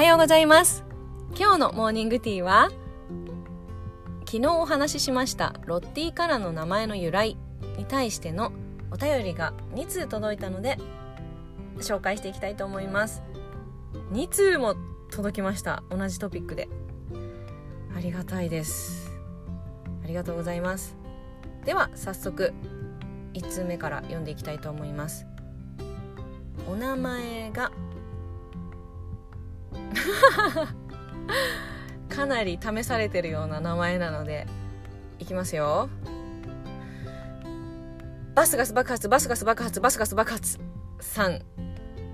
はようございます。今日のモーニングティーは昨日お話ししましたロッティからの名前の由来に対してのお便りが2通届いたので紹介していきたいと思います。2通も届きました同じトピックで。ありがたいです。ありがとうございます。では早速1通目から読んでいきたいと思います。お名前が かなり試されてるような名前なのでいきますよ。バスガス爆発バスガス爆発バスガス爆発。3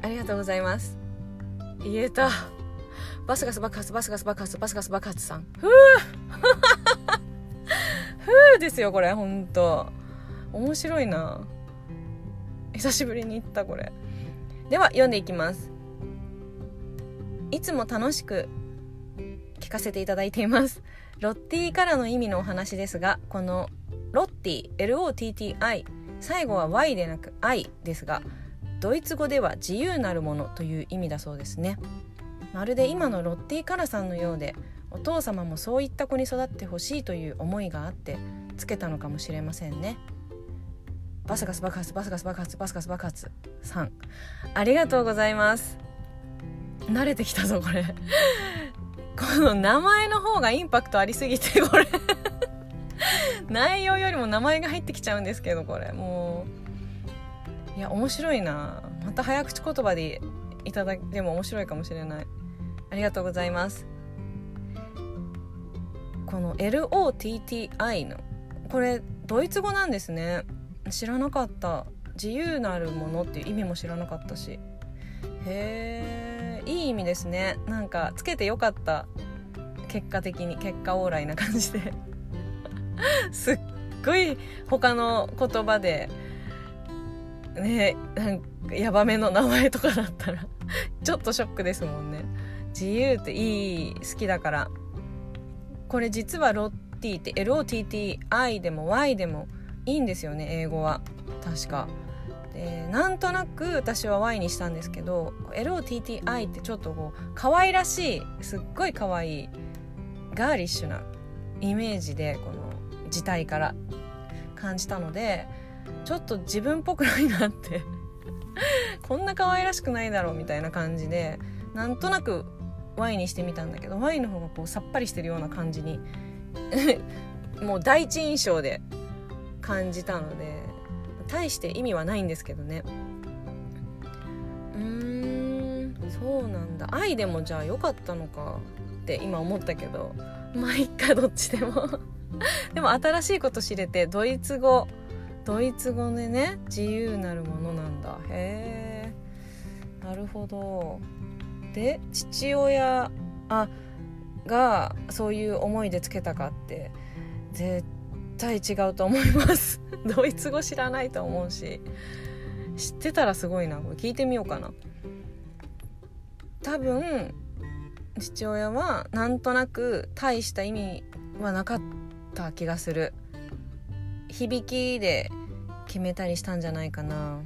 ありがとうございます。言えた。バスガス爆発バスガス爆発バスガス爆発さん。ふう ふうですよこれほんと。面白いな。久しぶりに言ったこれ。では読んでいきます。いつも楽しく聞かせていただいています。ロッティからの意味のお話ですがこのロッティ LOTTI 最後は Y でなく I ですがドイツ語では自由なるものという意味だそうですね。まるで今のロッティカラさんのようでお父様もそういった子に育ってほしいという思いがあってつけたのかもしれませんね。バスガス爆発バスガス爆発バスガス爆発3ありがとうございます。慣れてきたぞこれ。この名前の方がインパクトありすぎて これ。内容よりも名前が入ってきちゃうんですけどこれ。もう。いや面白いな。また早口言葉でいただいても面白いかもしれない。ありがとうございます。この LOTTI のこれドイツ語なんですね。知らなかった。自由なるものっていう意味も知らなかったし。へえいい意味ですね。なんかつけてよかった結果的に結果オーライな感じで。すっごい他の言葉でねなんかヤバめの名前とかだったらちょっとショックですもんね。自由っていい好きだから。これ実はロッティって LOTTI でも Y でもいいんですよね英語は。確か。でなんとなく私は Y にしたんですけど LOTTI ってちょっとこう可愛らしいすっごい可愛いガーリッシュなイメージでこの字体から感じたのでちょっと自分っぽくないなって。こんな可愛らしくないだろうみたいな感じでなんとなく Y にしてみたんだけど Y の方がこうさっぱりしてるような感じに もう第一印象で感じたので大して意味はないんですけどね。うーんそうなんだ。愛でもじゃあ良かったのかって今思ったけどまあいっかどっちでも。でも新しいこと知れてドイツ語ドイツ語でね自由なるものなんだ。へえ。なるほど。で父親あがそういう思いでつけたかって。絶対違うと思います。ドイツ語知らないと思うし。知ってたらすごいな。これ聞いてみようかな。多分父親はなんとなく大した意味はなかった気がする。響きで決めたりしたんじゃないかな。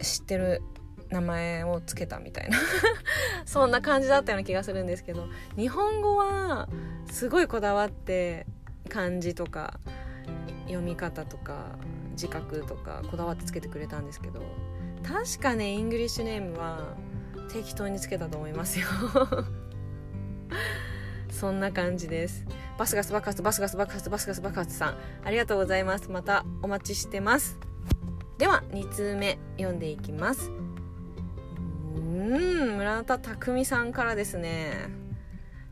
知ってる名前をつけたみたいな。そんな感じだったような気がするんですけど日本語はすごいこだわって漢字とか読み方とか字画とかこだわってつけてくれたんですけど確かね English name は適当につけたと思いますよ。そんな感じです。バスガス爆発バスガス爆発バスガス爆発さんありがとうございます。またお待ちしてます。では2通目読んでいきます。うん村田匠さんからですね。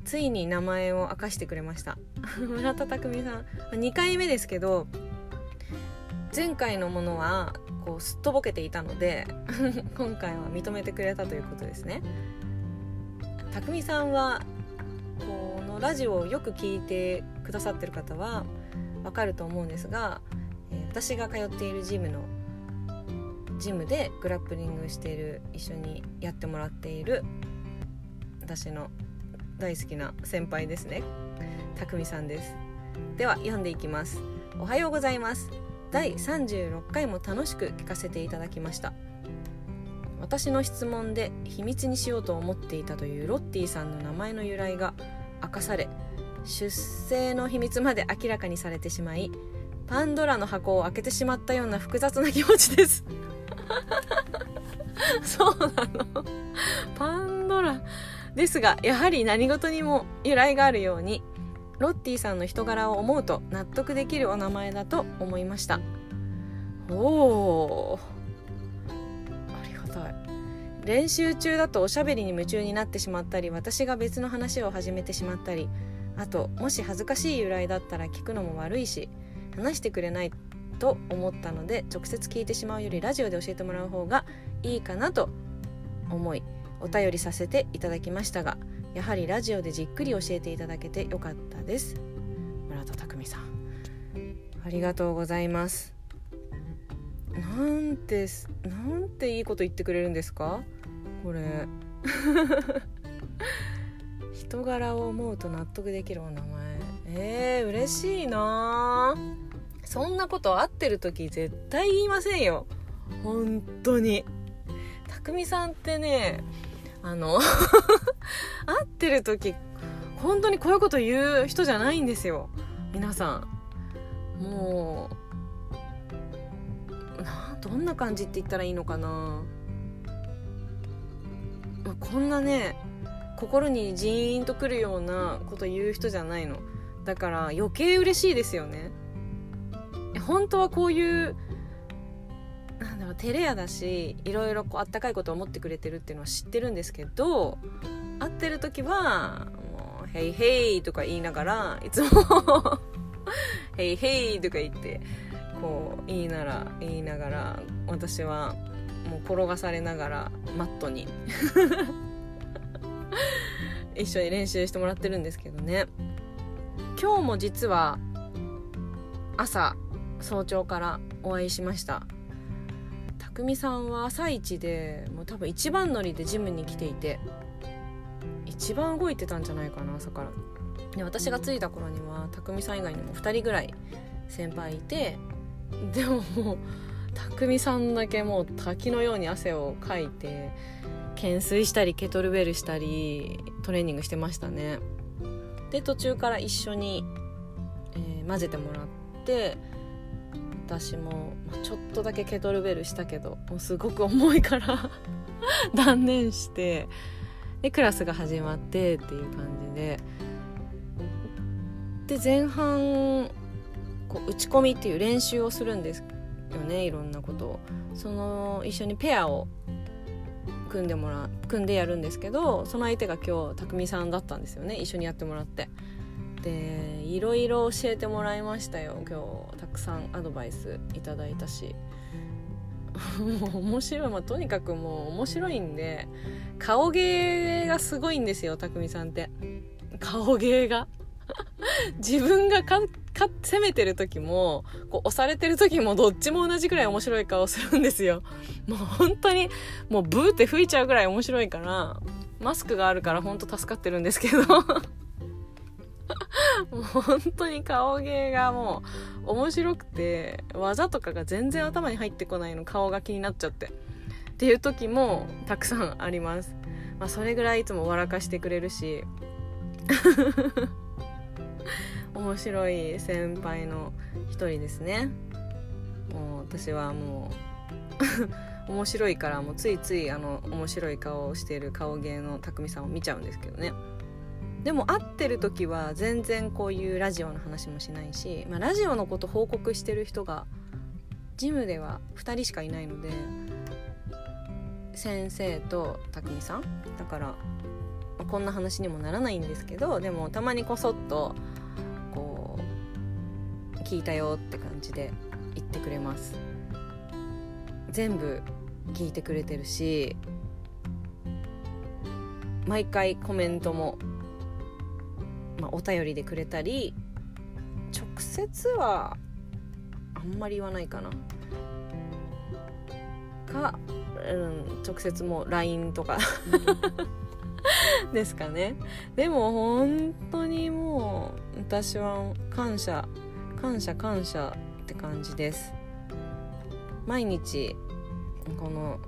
ついに名前を明かしてくれました。村田匠さん。2回目ですけど前回のものはこうすっとぼけていたので 今回は認めてくれたということですね。匠さんはこのラジオをよく聞いてくださってる方はわかると思うんですが、え、私が通っているジムのジムでグラップリングしている一緒にやってもらっている私の大好きな先輩ですね。たくみさんです。では読んでいきます。おはようございます。第36回も楽しく聞かせていただきました。私の質問で秘密にしようと思っていたというロッティさんの名前の由来が明かされ出生の秘密まで明らかにされてしまいパンドラの箱を開けてしまったような複雑な気持ちです。そうなの。パンドラ。ですがやはり何事にも由来があるようにロッティさんの人柄を思うと納得できるお名前だと思いました。おおありがたい。練習中だとおしゃべりに夢中になってしまったり私が別の話を始めてしまったりあともし恥ずかしい由来だったら聞くのも悪いし話してくれないと思ったので直接聞いてしまうよりラジオで教えてもらう方がいいかなと思いお便りさせていただきましたがやはりラジオでじっくり教えていただけてよかったです。村田匠さん。ありがとうございます。なんてなんていいこと言ってくれるんですか？これ。人柄を思うと納得できるお名前。えー、嬉しいなそんなこと会ってる時絶対言いませんよ。本当に。匠さんってねあの 会ってる時本当にこういうこと言う人じゃないんですよ。皆さん。もうなどんな感じって言ったらいいのかな。こんなね心にジーンとくるようなこと言う人じゃないの。だから余計嬉しいですよね。本当はこういうなんだろう照れ屋だしいろいろこうあったかいことを思ってくれてるっていうのは知ってるんですけど会ってる時はもう「ヘイヘイ」とか言いながらいつも「ヘイヘイ」とか言ってこう言いなら言いながら私はもう転がされながらマットに 一緒に練習してもらってるんですけどね。今日も実は朝早朝からお会いしました。匠さんは朝一でもう多分一番乗りでジムに来ていて一番動いてたんじゃないかな朝から。で私が着いた頃には匠さん以外にも2人ぐらい先輩いてでももう匠さんだけもう滝のように汗をかいて懸垂したりケトルベルしたりトレーニングしてましたね。で途中から一緒に、えー、混ぜてもらって私もちょっとだけケトルベルしたけどもうすごく重いから 断念してでクラスが始まってっていう感じで。で前半こう打ち込みっていう練習をするんですよねいろんなことを。その一緒にペアを組んでもら組んでやるんですけどその相手が今日匠さんだったんですよね一緒にやってもらって。でいろいろ教えてもらいましたよ。今日たくさんアドバイスいただいたし。も う面白い、まあ、とにかくもう面白いんで顔芸がすごいんですよ匠さんって。顔芸が。自分がかか攻めてる時もこう押されてる時もどっちも同じぐらい面白い顔するんですよ。もう本当にもうブーって吹いちゃうぐらい面白いからマスクがあるから本当助かってるんですけど。もう本当に顔芸がもう面白くて技とかが全然頭に入ってこないの顔が気になっちゃって。っていう時もたくさんあります、まあ、それぐらいいつも笑かしてくれるし。面白い先輩の一人ですね。もう私はもう 面白いからもうついついあの面白い顔をしている顔芸の匠さんを見ちゃうんですけどね。でも会ってる時は全然こういうラジオの話もしないし、まあ、ラジオのこと報告してる人がジムでは2人しかいないので先生と匠さん。だから、まあ、こんな話にもならないんですけどでもたまにこそっとこう聞いたよって感じで言ってくれます。全部聞いてくれてるし毎回コメントもまあ、お便りでくれたり直接はあんまり言わないかな。か、うん、直接もう LINE とかですかね。でも本当にもう私は感謝感謝感謝って感じです。毎日この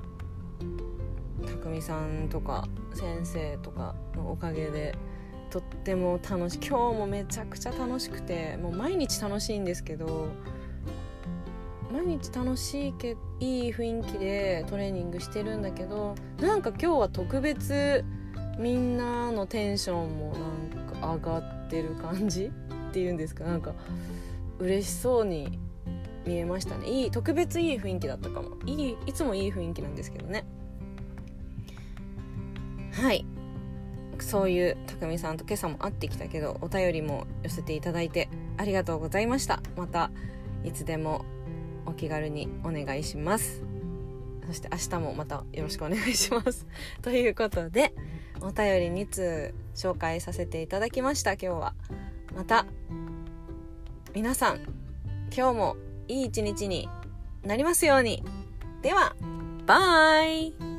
匠さんとか先生とかのおかげでとっても楽しい。今日もめちゃくちゃ楽しくてもう毎日楽しいんですけど毎日楽しいけいい雰囲気でトレーニングしてるんだけどなんか今日は特別みんなのテンションもなんか上がってる感じっていうんですか。なんか嬉しそうに見えましたね。いい特別いい雰囲気だったかも。いいいつもいい雰囲気なんですけどね。はい。そういう匠さんと今朝も会ってきたけどお便りも寄せていただいてありがとうございました。またいつでもお気軽にお願いします。そして明日もまたよろしくお願いします。ということでお便り2通紹介させていただきました今日は。また皆さん今日もいい一日になりますように。ではバイ。